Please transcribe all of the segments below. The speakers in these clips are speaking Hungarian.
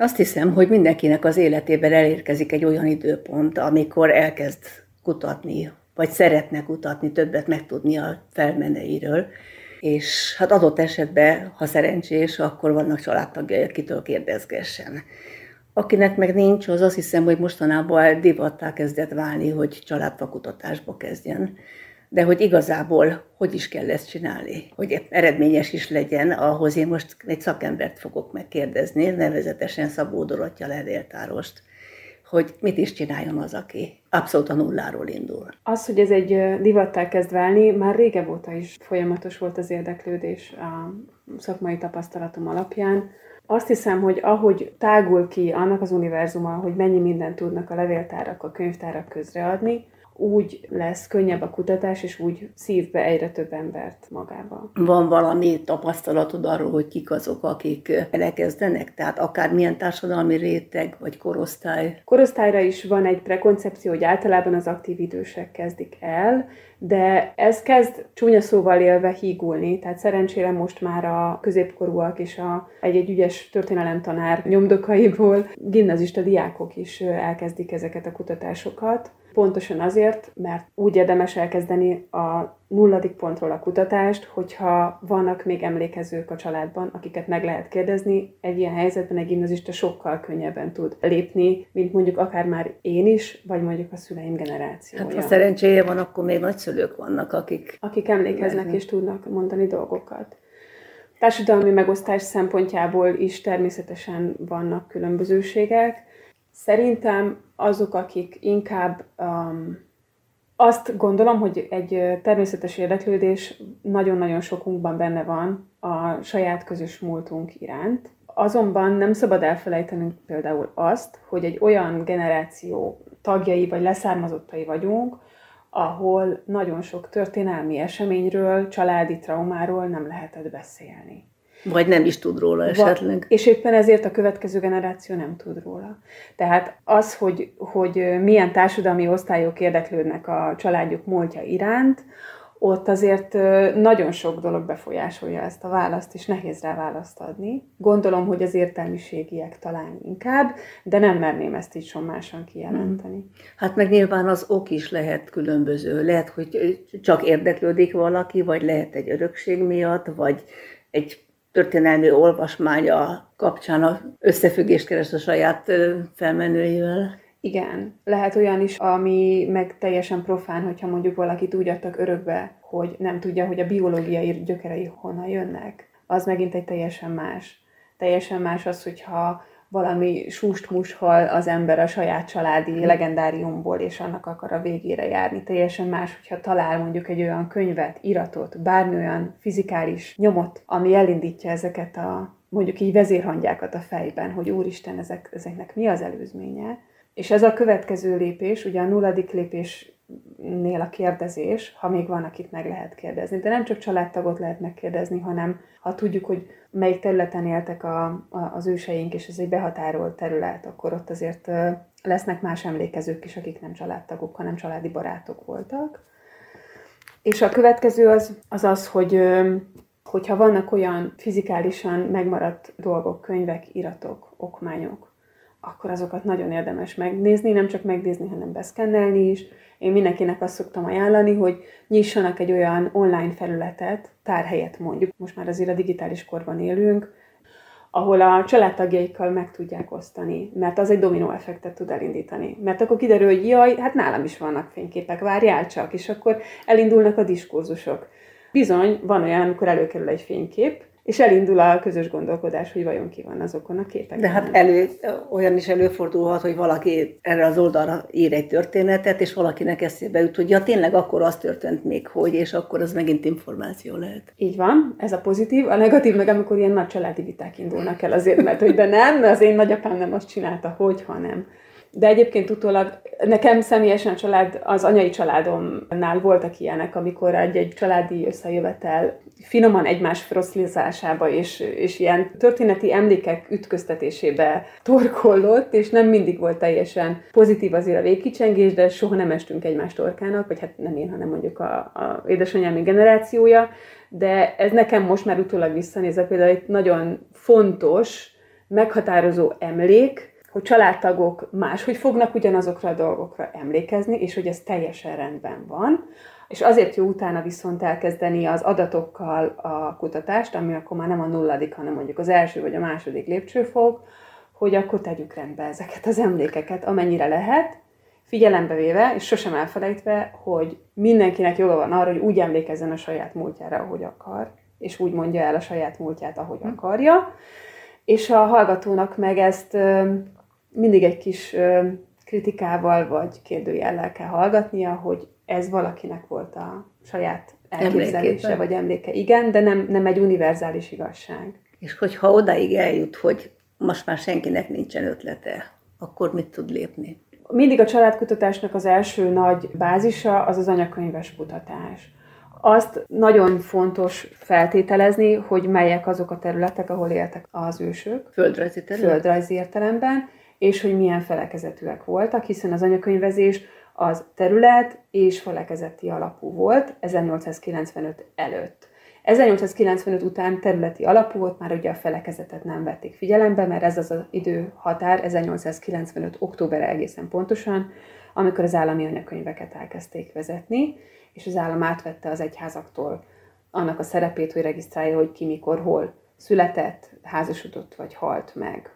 Azt hiszem, hogy mindenkinek az életében elérkezik egy olyan időpont, amikor elkezd kutatni, vagy szeretne kutatni, többet megtudni a felmeneiről, és hát adott esetben, ha szerencsés, akkor vannak családtagjai, akitől kérdezgessen. Akinek meg nincs, az azt hiszem, hogy mostanában divattá kezdett válni, hogy családfakutatásba kezdjen. De hogy igazából hogy is kell ezt csinálni, hogy eredményes is legyen, ahhoz én most egy szakembert fogok megkérdezni, nevezetesen Szabó Dorottya levéltárost, hogy mit is csináljon az, aki abszolút a nulláról indul. Az, hogy ez egy divattá kezd válni, már régebb óta is folyamatos volt az érdeklődés a szakmai tapasztalatom alapján. Azt hiszem, hogy ahogy tágul ki annak az univerzuma, hogy mennyi mindent tudnak a levéltárak, a könyvtárak közreadni, úgy lesz könnyebb a kutatás, és úgy szív be egyre több embert magába. Van valami tapasztalatod arról, hogy kik azok, akik elkezdenek? Tehát akár milyen társadalmi réteg vagy korosztály? Korosztályra is van egy prekoncepció, hogy általában az aktív idősek kezdik el, de ez kezd csúnya szóval élve hígulni, tehát szerencsére most már a középkorúak és a, egy-egy ügyes történelemtanár nyomdokaiból gimnazista diákok is elkezdik ezeket a kutatásokat. Pontosan azért, mert úgy érdemes elkezdeni a nulladik pontról a kutatást, hogyha vannak még emlékezők a családban, akiket meg lehet kérdezni, egy ilyen helyzetben egy gimnazista sokkal könnyebben tud lépni, mint mondjuk akár már én is, vagy mondjuk a szüleim generációja. Hát ha szerencséje van, akkor még nagyszülők vannak, akik... Akik emlékeznek lehetnek. és tudnak mondani dolgokat. Társadalmi megosztás szempontjából is természetesen vannak különbözőségek. Szerintem azok, akik inkább um, azt gondolom, hogy egy természetes érdeklődés nagyon-nagyon sokunkban benne van a saját közös múltunk iránt. Azonban nem szabad elfelejtenünk például azt, hogy egy olyan generáció tagjai vagy leszármazottai vagyunk, ahol nagyon sok történelmi eseményről, családi traumáról nem lehetett beszélni. Vagy nem is tud róla esetleg. és éppen ezért a következő generáció nem tud róla. Tehát az, hogy, hogy milyen társadalmi osztályok érdeklődnek a családjuk múltja iránt, ott azért nagyon sok dolog befolyásolja ezt a választ, és nehéz rá választ adni. Gondolom, hogy az értelmiségiek talán inkább, de nem merném ezt így sommásan kijelenteni. Hát meg nyilván az ok is lehet különböző. Lehet, hogy csak érdeklődik valaki, vagy lehet egy örökség miatt, vagy egy történelmi olvasmánya kapcsán a összefüggést keres a saját felmenőivel. Igen, lehet olyan is, ami meg teljesen profán, hogyha mondjuk valakit úgy adtak örökbe, hogy nem tudja, hogy a biológiai gyökerei honnan jönnek. Az megint egy teljesen más. Teljesen más az, hogyha valami sust mushal az ember a saját családi hmm. legendáriumból, és annak akar a végére járni. Teljesen más, hogyha talál mondjuk egy olyan könyvet, iratot, bármi olyan fizikális nyomot, ami elindítja ezeket a mondjuk így vezérhangyákat a fejben, hogy úristen, ezek, ezeknek mi az előzménye. És ez a következő lépés, ugye a nulladik lépés nél a kérdezés, ha még van, akit meg lehet kérdezni. De nem csak családtagot lehet megkérdezni, hanem ha tudjuk, hogy melyik területen éltek a, a, az őseink, és ez egy behatárolt terület, akkor ott azért lesznek más emlékezők is, akik nem családtagok, hanem családi barátok voltak. És a következő az az, az hogy hogyha vannak olyan fizikálisan megmaradt dolgok, könyvek, iratok, okmányok, akkor azokat nagyon érdemes megnézni, nem csak megnézni, hanem beszkennelni is. Én mindenkinek azt szoktam ajánlani, hogy nyissanak egy olyan online felületet, tárhelyet mondjuk, most már azért a digitális korban élünk, ahol a családtagjaikkal meg tudják osztani, mert az egy dominó effektet tud elindítani. Mert akkor kiderül, hogy jaj, hát nálam is vannak fényképek, várjál csak, és akkor elindulnak a diskurzusok. Bizony, van olyan, amikor előkerül egy fénykép, és elindul a közös gondolkodás, hogy vajon ki van azokon a képeken. De hát elő, olyan is előfordulhat, hogy valaki erre az oldalra ír egy történetet, és valakinek eszébe jut, hogy ja, tényleg akkor az történt még, hogy, és akkor az megint információ lehet. Így van, ez a pozitív. A negatív meg, amikor ilyen nagy családi viták indulnak el azért, mert hogy de nem, az én nagyapám nem azt csinálta, hogy, ha nem. De egyébként utólag nekem személyesen a család, az anyai családomnál voltak ilyenek, amikor egy-egy családi összejövetel finoman egymás froszlizásába és, és ilyen történeti emlékek ütköztetésébe torkollott, és nem mindig volt teljesen pozitív azért a végkicsengés, de soha nem estünk egymás torkának, vagy hát nem én, hanem mondjuk a, a édesanyám generációja, de ez nekem most már utólag visszanézve például egy nagyon fontos, meghatározó emlék, hogy családtagok máshogy fognak ugyanazokra a dolgokra emlékezni, és hogy ez teljesen rendben van. És azért jó utána viszont elkezdeni az adatokkal a kutatást, ami akkor már nem a nulladik, hanem mondjuk az első vagy a második lépcsőfok, hogy akkor tegyük rendbe ezeket az emlékeket, amennyire lehet, figyelembe véve, és sosem elfelejtve, hogy mindenkinek joga van arra, hogy úgy emlékezzen a saját múltjára, ahogy akar, és úgy mondja el a saját múltját, ahogy hm. akarja, és a hallgatónak meg ezt mindig egy kis kritikával vagy kérdőjellel kell hallgatnia, hogy ez valakinek volt a saját elképzelése Emléképpen. vagy emléke. Igen, de nem, nem egy univerzális igazság. És hogyha odaig eljut, hogy most már senkinek nincsen ötlete, akkor mit tud lépni? Mindig a családkutatásnak az első nagy bázisa az az anyakönyves kutatás. Azt nagyon fontos feltételezni, hogy melyek azok a területek, ahol éltek az ősök. Földrajzi terület? Földrajzi értelemben, és hogy milyen felekezetűek voltak, hiszen az anyakönyvezés az terület és felekezeti alapú volt 1895 előtt. 1895 után területi alapú volt, már ugye a felekezetet nem vették figyelembe, mert ez az az időhatár 1895. október egészen pontosan, amikor az állami anyakönyveket elkezdték vezetni, és az állam átvette az egyházaktól annak a szerepét, hogy regisztrálja, hogy ki mikor, hol született, házasodott vagy halt meg.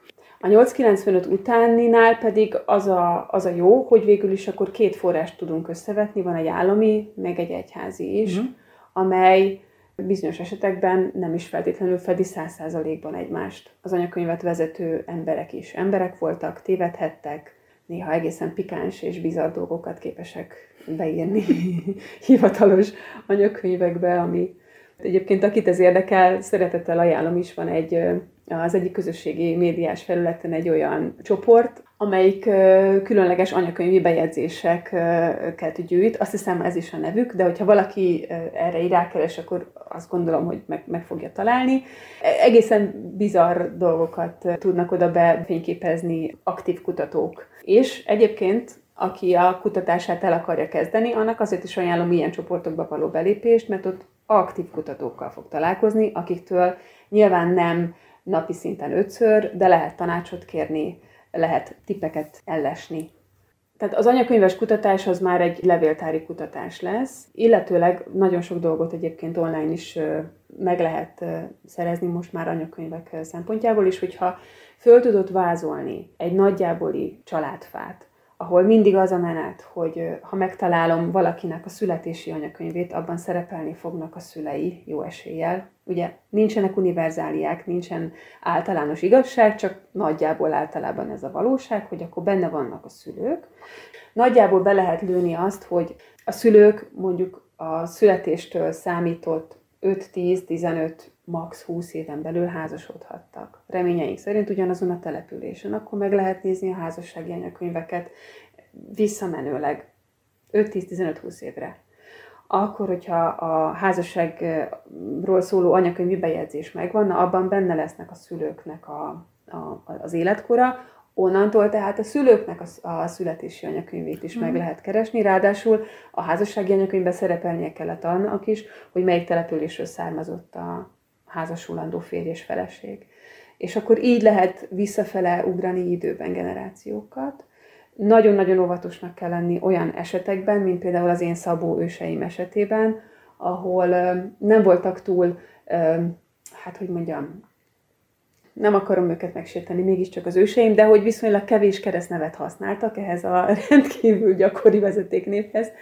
A 895 utáninál pedig az a, az a jó, hogy végül is akkor két forrást tudunk összevetni, van egy állami, meg egy egyházi is, uh-huh. amely bizonyos esetekben nem is feltétlenül fedi száz százalékban egymást. Az anyakönyvet vezető emberek is emberek voltak, tévedhettek, néha egészen pikáns és bizarr dolgokat képesek beírni hivatalos anyakönyvekbe, ami egyébként akit ez érdekel, szeretettel ajánlom is, van egy az egyik közösségi médiás felületen egy olyan csoport, amelyik különleges anyakönyvi bejegyzéseket gyűjt. Azt hiszem ez is a nevük, de hogyha valaki erre így rákeres, akkor azt gondolom, hogy meg, meg fogja találni. E, egészen bizarr dolgokat tudnak oda befényképezni aktív kutatók. És egyébként aki a kutatását el akarja kezdeni, annak azért is ajánlom ilyen csoportokba való belépést, mert ott aktív kutatókkal fog találkozni, akiktől nyilván nem napi szinten ötször, de lehet tanácsot kérni, lehet tippeket ellesni. Tehát az anyakönyves kutatás az már egy levéltári kutatás lesz, illetőleg nagyon sok dolgot egyébként online is meg lehet szerezni most már anyakönyvek szempontjából is, hogyha föl tudod vázolni egy nagyjáboli családfát, ahol mindig az a menet, hogy ha megtalálom valakinek a születési anyakönyvét, abban szerepelni fognak a szülei jó eséllyel. Ugye nincsenek univerzáliák, nincsen általános igazság, csak nagyjából általában ez a valóság, hogy akkor benne vannak a szülők. Nagyjából be lehet lőni azt, hogy a szülők mondjuk a születéstől számított 5-10-15 max 20 éven belül házasodhattak. Reményeink szerint ugyanazon a településen. Akkor meg lehet nézni a házassági anyakönyveket visszamenőleg 5-10-15-20 évre. Akkor, hogyha a házasságról szóló anyakönyvi bejegyzés megvan, abban benne lesznek a szülőknek a, a, az életkora, Onnantól tehát a szülőknek a, a születési anyakönyvét is mm. meg mhm. lehet keresni, ráadásul a házassági anyakönyvben szerepelnie kellett annak is, hogy melyik településről származott a házasulandó férj és feleség. És akkor így lehet visszafele ugrani időben generációkat. Nagyon-nagyon óvatosnak kell lenni olyan esetekben, mint például az én Szabó őseim esetében, ahol nem voltak túl, hát hogy mondjam, nem akarom őket megsérteni, mégiscsak az őseim, de hogy viszonylag kevés keresztnevet használtak ehhez a rendkívül gyakori vezetéknévhez,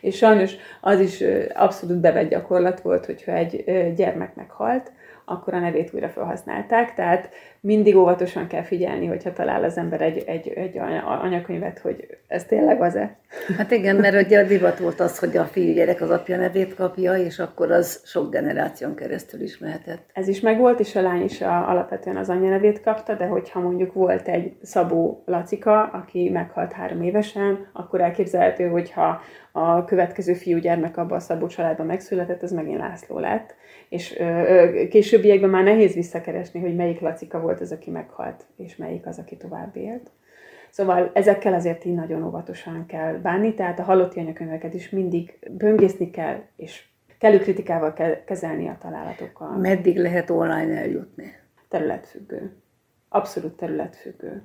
és sajnos az is abszolút bevett gyakorlat volt, hogyha egy gyermek meghalt, akkor a nevét újra felhasználták, tehát mindig óvatosan kell figyelni, hogyha talál az ember egy, egy, egy anyakönyvet, hogy ez tényleg az-e. Hát igen, mert ugye a divat volt az, hogy a fiúgyerek az apja nevét kapja, és akkor az sok generáción keresztül is mehetett. Ez is megvolt, és a lány is a, alapvetően az anyja nevét kapta, de hogyha mondjuk volt egy Szabó Lacika, aki meghalt három évesen, akkor elképzelhető, hogyha a következő fiúgyermek abban a Szabó családban megszületett, az megint László lett és ö, későbbiekben már nehéz visszakeresni, hogy melyik Lacika volt az, aki meghalt, és melyik az, aki tovább élt. Szóval ezekkel azért így nagyon óvatosan kell bánni, tehát a halotti anyakönyveket is mindig böngészni kell, és kellő kritikával kell kezelni a találatokkal. Meddig lehet online eljutni? Területfüggő. abszolút területfüggő.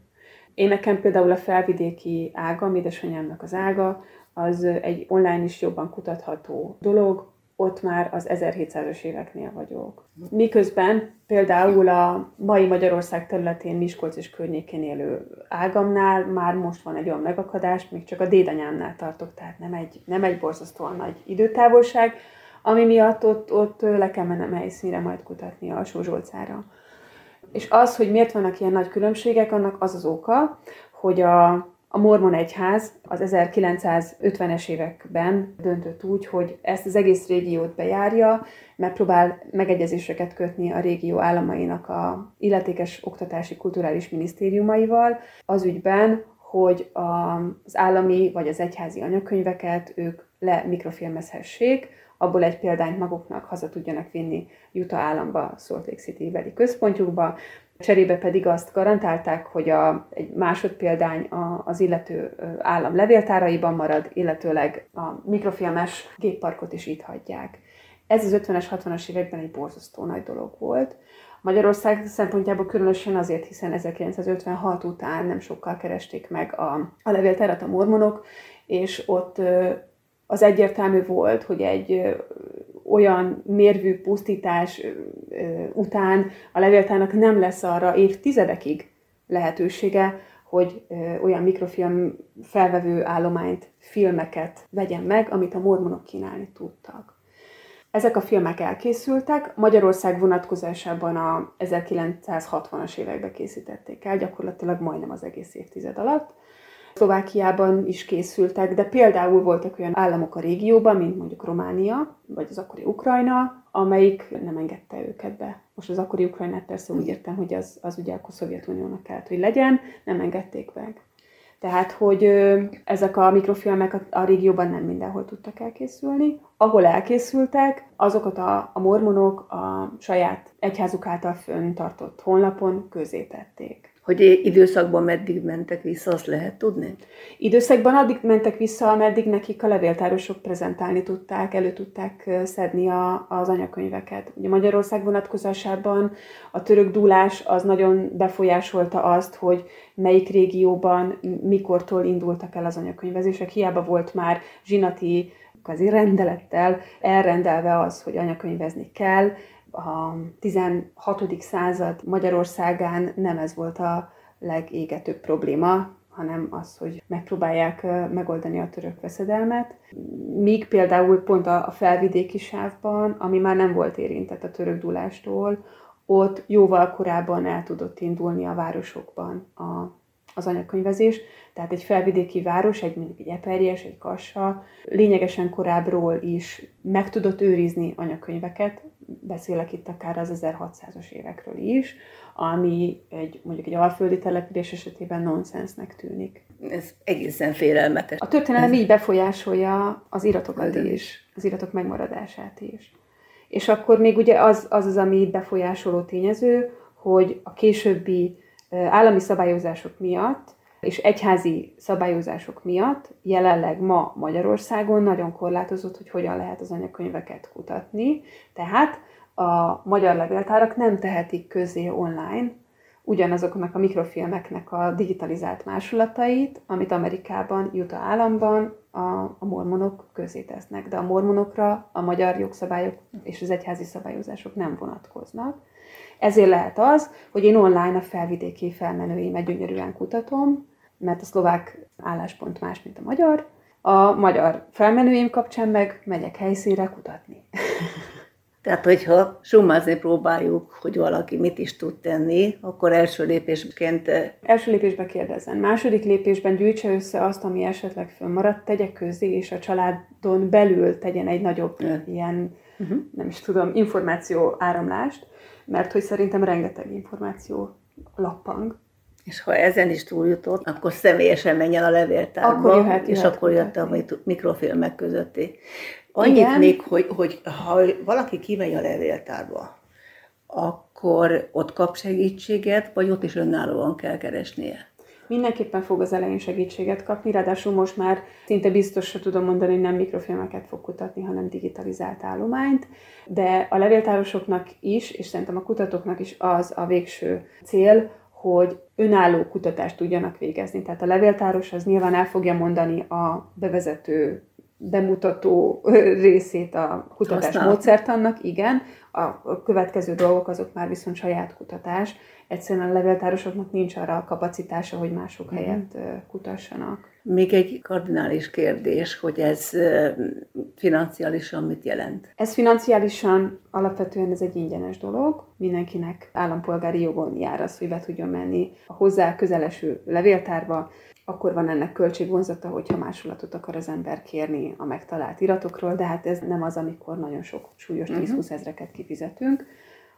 Én nekem például a felvidéki ága, édesanyámnak az ága, az egy online is jobban kutatható dolog, ott már az 1700-as éveknél vagyok. Miközben például a mai Magyarország területén, Miskolc és környékén élő ágamnál már most van egy olyan megakadás, még csak a dédanyámnál tartok, tehát nem egy, nem egy borzasztóan nagy időtávolság, ami miatt ott, ott le kell mennem helyszínre majd kutatni a Zsolcára. És az, hogy miért vannak ilyen nagy különbségek, annak az az oka, hogy a a mormon egyház az 1950-es években döntött úgy, hogy ezt az egész régiót bejárja, megpróbál megegyezéseket kötni a régió államainak a illetékes oktatási kulturális minisztériumaival az ügyben, hogy az állami vagy az egyházi anyakönyveket ők le mikrofilmezhessék, abból egy példányt maguknak haza tudjanak vinni Utah államba, Salt Lake City beli központjukba, Cserébe pedig azt garantálták, hogy a, egy másodpéldány a, az illető állam levéltáraiban marad, illetőleg a mikrofilmes gépparkot is itt hagyják. Ez az 50-es, 60-as években egy borzasztó nagy dolog volt. Magyarország szempontjából különösen azért, hiszen 1956 után nem sokkal keresték meg a, a levéltárat a mormonok, és ott az egyértelmű volt, hogy egy olyan mérvű pusztítás után a levéltárnak nem lesz arra évtizedekig lehetősége, hogy olyan mikrofilm felvevő állományt, filmeket vegyen meg, amit a mormonok kínálni tudtak. Ezek a filmek elkészültek, Magyarország vonatkozásában a 1960-as években készítették el, gyakorlatilag majdnem az egész évtized alatt. Szlovákiában is készültek, de például voltak olyan államok a régióban, mint mondjuk Románia, vagy az akkori Ukrajna, amelyik nem engedte őket be. Most az akkori Ukrajnát persze úgy értem, hogy az, az ugye akkor Szovjetuniónak kellett, hogy legyen, nem engedték meg. Tehát, hogy ezek a mikrofilmek a, régióban nem mindenhol tudtak elkészülni. Ahol elkészültek, azokat a, a mormonok a saját egyházuk által föntartott honlapon közé tették. Hogy időszakban meddig mentek vissza, azt lehet tudni? Időszakban addig mentek vissza, ameddig nekik a levéltárosok prezentálni tudták, elő tudták szedni a, az anyakönyveket. Ugye Magyarország vonatkozásában a török dúlás az nagyon befolyásolta azt, hogy melyik régióban, mikortól indultak el az anyakönyvezések. Hiába volt már zsinati kvázi rendelettel elrendelve az, hogy anyakönyvezni kell, a 16. század Magyarországán nem ez volt a legégetőbb probléma, hanem az, hogy megpróbálják megoldani a török veszedelmet. Míg például pont a felvidéki sávban, ami már nem volt érintett a török dulástól, ott jóval korábban el tudott indulni a városokban a, az anyakönyvezés. Tehát egy felvidéki város, egy mondjuk egy Eperjes, egy Kassa lényegesen korábbról is meg tudott őrizni anyakönyveket, beszélek itt akár az 1600-as évekről is, ami egy, mondjuk egy alföldi település esetében nonsensnek tűnik. Ez egészen félelmetes. A történelem Ez... így befolyásolja az iratokat Ez is, az iratok megmaradását is. És akkor még ugye az az, az ami befolyásoló tényező, hogy a későbbi állami szabályozások miatt és egyházi szabályozások miatt jelenleg ma Magyarországon nagyon korlátozott, hogy hogyan lehet az anyakönyveket kutatni. Tehát a magyar levéltárak nem tehetik közé online ugyanazoknak a mikrofilmeknek a digitalizált másolatait, amit Amerikában, Utah államban a, a mormonok közé tesznek. De a mormonokra a magyar jogszabályok és az egyházi szabályozások nem vonatkoznak. Ezért lehet az, hogy én online a felvidéki felmenőimet gyönyörűen kutatom, mert a szlovák álláspont más, mint a magyar. A magyar felmenőim kapcsán meg megyek helyszínre kutatni. Tehát, hogyha summázni próbáljuk, hogy valaki mit is tud tenni, akkor első lépésként... Eh, első lépésben kérdezzen. Második lépésben gyűjtse össze azt, ami esetleg fönnmaradt, tegye közé, és a családon belül tegyen egy nagyobb ja. ilyen, uh-huh. nem is tudom, információ áramlást, mert hogy szerintem rengeteg információ lappang. És ha ezen is túljutott, akkor személyesen menjen a levéltárba, akkor jöhet, és jöhet akkor jött a mikrofilmek közötti. Annyit Igen. még, hogy, hogy ha valaki kimegy a levéltárba, akkor ott kap segítséget, vagy ott is önállóan kell keresnie? Mindenképpen fog az elején segítséget kapni, ráadásul most már szinte biztosra tudom mondani, hogy nem mikrofilmeket fog kutatni, hanem digitalizált állományt, de a levéltárosoknak is, és szerintem a kutatóknak is az a végső cél, hogy önálló kutatást tudjanak végezni. Tehát a levéltáros az nyilván el fogja mondani a bevezető bemutató részét a kutatás Használ. módszertannak, igen. A következő dolgok azok már viszont saját kutatás. Egyszerűen a levéltárosoknak nincs arra a kapacitása, hogy mások mm. helyett kutassanak. Még egy kardinális kérdés, hogy ez financiálisan mit jelent? Ez financiálisan alapvetően ez egy ingyenes dolog. Mindenkinek állampolgári jogon jár az, hogy be tudjon menni a hozzá közeleső levéltárba, akkor van ennek költségvonzata, hogyha másolatot akar az ember kérni a megtalált iratokról, de hát ez nem az, amikor nagyon sok súlyos 10-20 uh-huh. ezreket kifizetünk,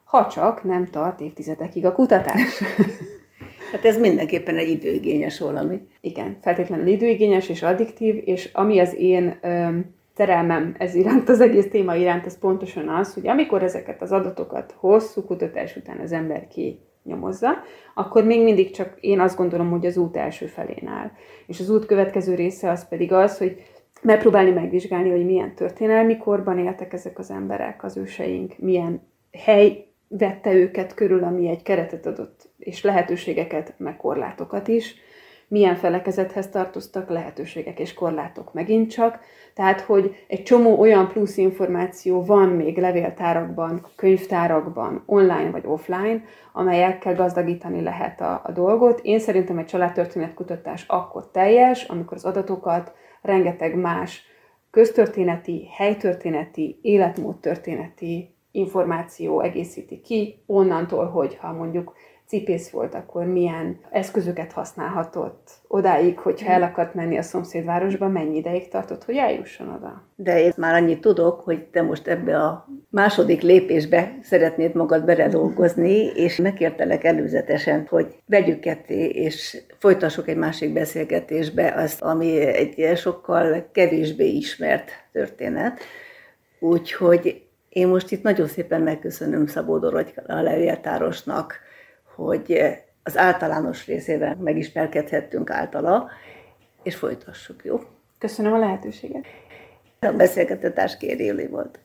ha csak nem tart évtizedekig a kutatás. Hát ez mindenképpen egy időigényes valami. Igen, feltétlenül időigényes és addiktív, és ami az én ö, terelmem ez iránt, az egész téma iránt, az pontosan az, hogy amikor ezeket az adatokat hosszú kutatás után az ember ki nyomozza, akkor még mindig csak én azt gondolom, hogy az út első felén áll. És az út következő része az pedig az, hogy megpróbálni megvizsgálni, hogy milyen történelmi korban éltek ezek az emberek, az őseink, milyen hely vette őket körül, ami egy keretet adott, és lehetőségeket, meg korlátokat is, milyen felekezethez tartoztak, lehetőségek és korlátok megint csak. Tehát, hogy egy csomó olyan plusz információ van még levéltárakban, könyvtárakban, online vagy offline, amelyekkel gazdagítani lehet a, a dolgot. Én szerintem egy családtörténetkutatás akkor teljes, amikor az adatokat rengeteg más köztörténeti, helytörténeti, életmódtörténeti információ egészíti ki, onnantól, hogyha mondjuk cipész volt, akkor milyen eszközöket használhatott odáig, hogyha el akart menni a szomszédvárosba, mennyi ideig tartott, hogy eljusson oda. De én már annyit tudok, hogy te most ebbe a második lépésbe szeretnéd magad beledolgozni, és megkértelek előzetesen, hogy vegyük ketté, és folytassuk egy másik beszélgetésbe azt, ami egy sokkal kevésbé ismert történet. Úgyhogy én most itt nagyon szépen megköszönöm Szabó Dorogy a levéltárosnak, hogy az általános részével megismerkedhettünk általa, és folytassuk, jó? Köszönöm a lehetőséget. A beszélgető társ Kéri volt.